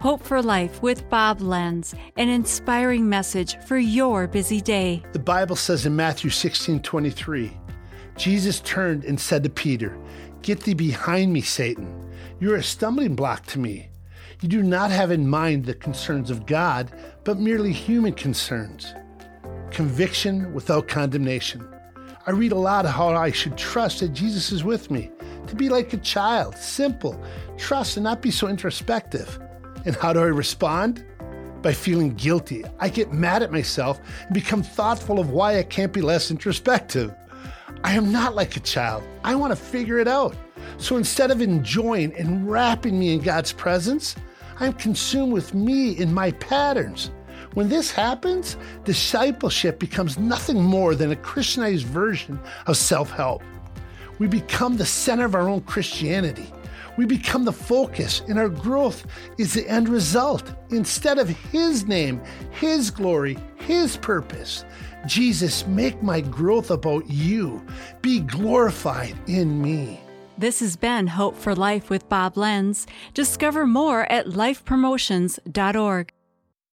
Hope for Life with Bob Lenz, an inspiring message for your busy day. The Bible says in Matthew 16 23, Jesus turned and said to Peter, Get thee behind me, Satan. You are a stumbling block to me. You do not have in mind the concerns of God, but merely human concerns. Conviction without condemnation. I read a lot of how I should trust that Jesus is with me, to be like a child, simple, trust and not be so introspective. And how do I respond? By feeling guilty. I get mad at myself and become thoughtful of why I can't be less introspective. I am not like a child. I want to figure it out. So instead of enjoying and wrapping me in God's presence, I'm consumed with me and my patterns. When this happens, discipleship becomes nothing more than a Christianized version of self help. We become the center of our own Christianity. We become the focus, and our growth is the end result. Instead of His name, His glory, His purpose. Jesus, make my growth about you. Be glorified in me. This has been Hope for Life with Bob Lenz. Discover more at lifepromotions.org.